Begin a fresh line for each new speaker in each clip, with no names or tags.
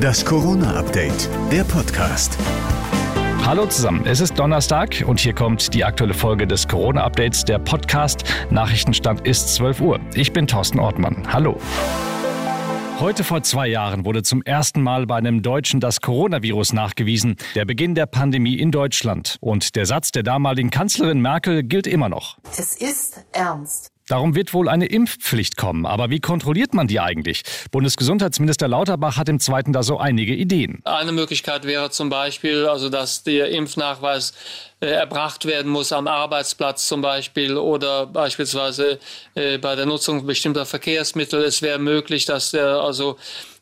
Das Corona-Update, der Podcast.
Hallo zusammen, es ist Donnerstag und hier kommt die aktuelle Folge des Corona-Updates, der Podcast. Nachrichtenstand ist 12 Uhr. Ich bin Thorsten Ortmann. Hallo. Heute vor zwei Jahren wurde zum ersten Mal bei einem Deutschen das Coronavirus nachgewiesen. Der Beginn der Pandemie in Deutschland. Und der Satz der damaligen Kanzlerin Merkel gilt immer noch.
Es ist ernst.
Darum wird wohl eine Impfpflicht kommen. Aber wie kontrolliert man die eigentlich? Bundesgesundheitsminister Lauterbach hat im Zweiten da so einige Ideen.
Eine Möglichkeit wäre zum Beispiel, also dass der Impfnachweis erbracht werden muss am Arbeitsplatz zum Beispiel oder beispielsweise äh, bei der Nutzung bestimmter Verkehrsmittel. Es wäre möglich, dass der also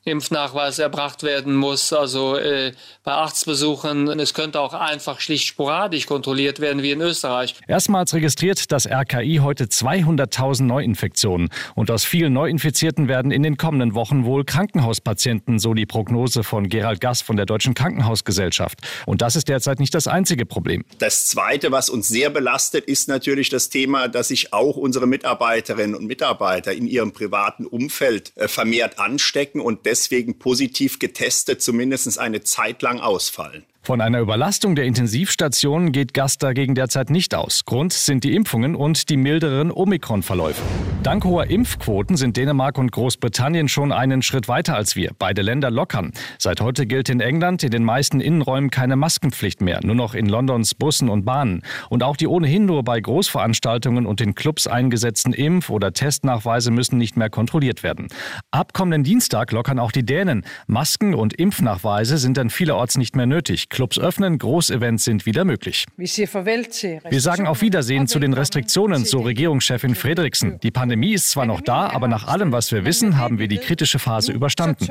Impfnachweis erbracht werden muss, also äh, bei Arztbesuchen. Es könnte auch einfach schlicht sporadisch kontrolliert werden, wie in Österreich.
Erstmals registriert das RKI heute 200.000 Neuinfektionen. Und aus vielen Neuinfizierten werden in den kommenden Wochen wohl Krankenhauspatienten, so die Prognose von Gerald Gass von der Deutschen Krankenhausgesellschaft. Und das ist derzeit nicht das einzige Problem.
Das Zweite, was uns sehr belastet, ist natürlich das Thema, dass sich auch unsere Mitarbeiterinnen und Mitarbeiter in ihrem privaten Umfeld äh, vermehrt anstecken und deswegen positiv getestet zumindest eine Zeit lang ausfallen.
Von einer Überlastung der Intensivstationen geht Gast dagegen derzeit nicht aus. Grund sind die Impfungen und die milderen Omikron-Verläufe. Dank hoher Impfquoten sind Dänemark und Großbritannien schon einen Schritt weiter als wir. Beide Länder lockern. Seit heute gilt in England in den meisten Innenräumen keine Maskenpflicht mehr, nur noch in Londons Bussen und Bahnen. Und auch die ohnehin nur bei Großveranstaltungen und in Clubs eingesetzten Impf- oder Testnachweise müssen nicht mehr kontrolliert werden. Ab kommenden Dienstag lockern auch die Dänen. Masken und Impfnachweise sind dann vielerorts nicht mehr nötig. Clubs öffnen, Großevents sind wieder möglich. Wir sagen auf Wiedersehen zu den Restriktionen, so Regierungschefin Frederiksen. Die Pandemie ist zwar noch da, aber nach allem, was wir wissen, haben wir die kritische Phase überstanden.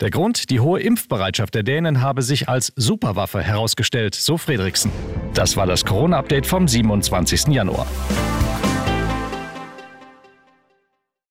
Der Grund, die hohe Impfbereitschaft der Dänen habe sich als Superwaffe herausgestellt, so Frederiksen. Das war das Corona-Update vom 27. Januar.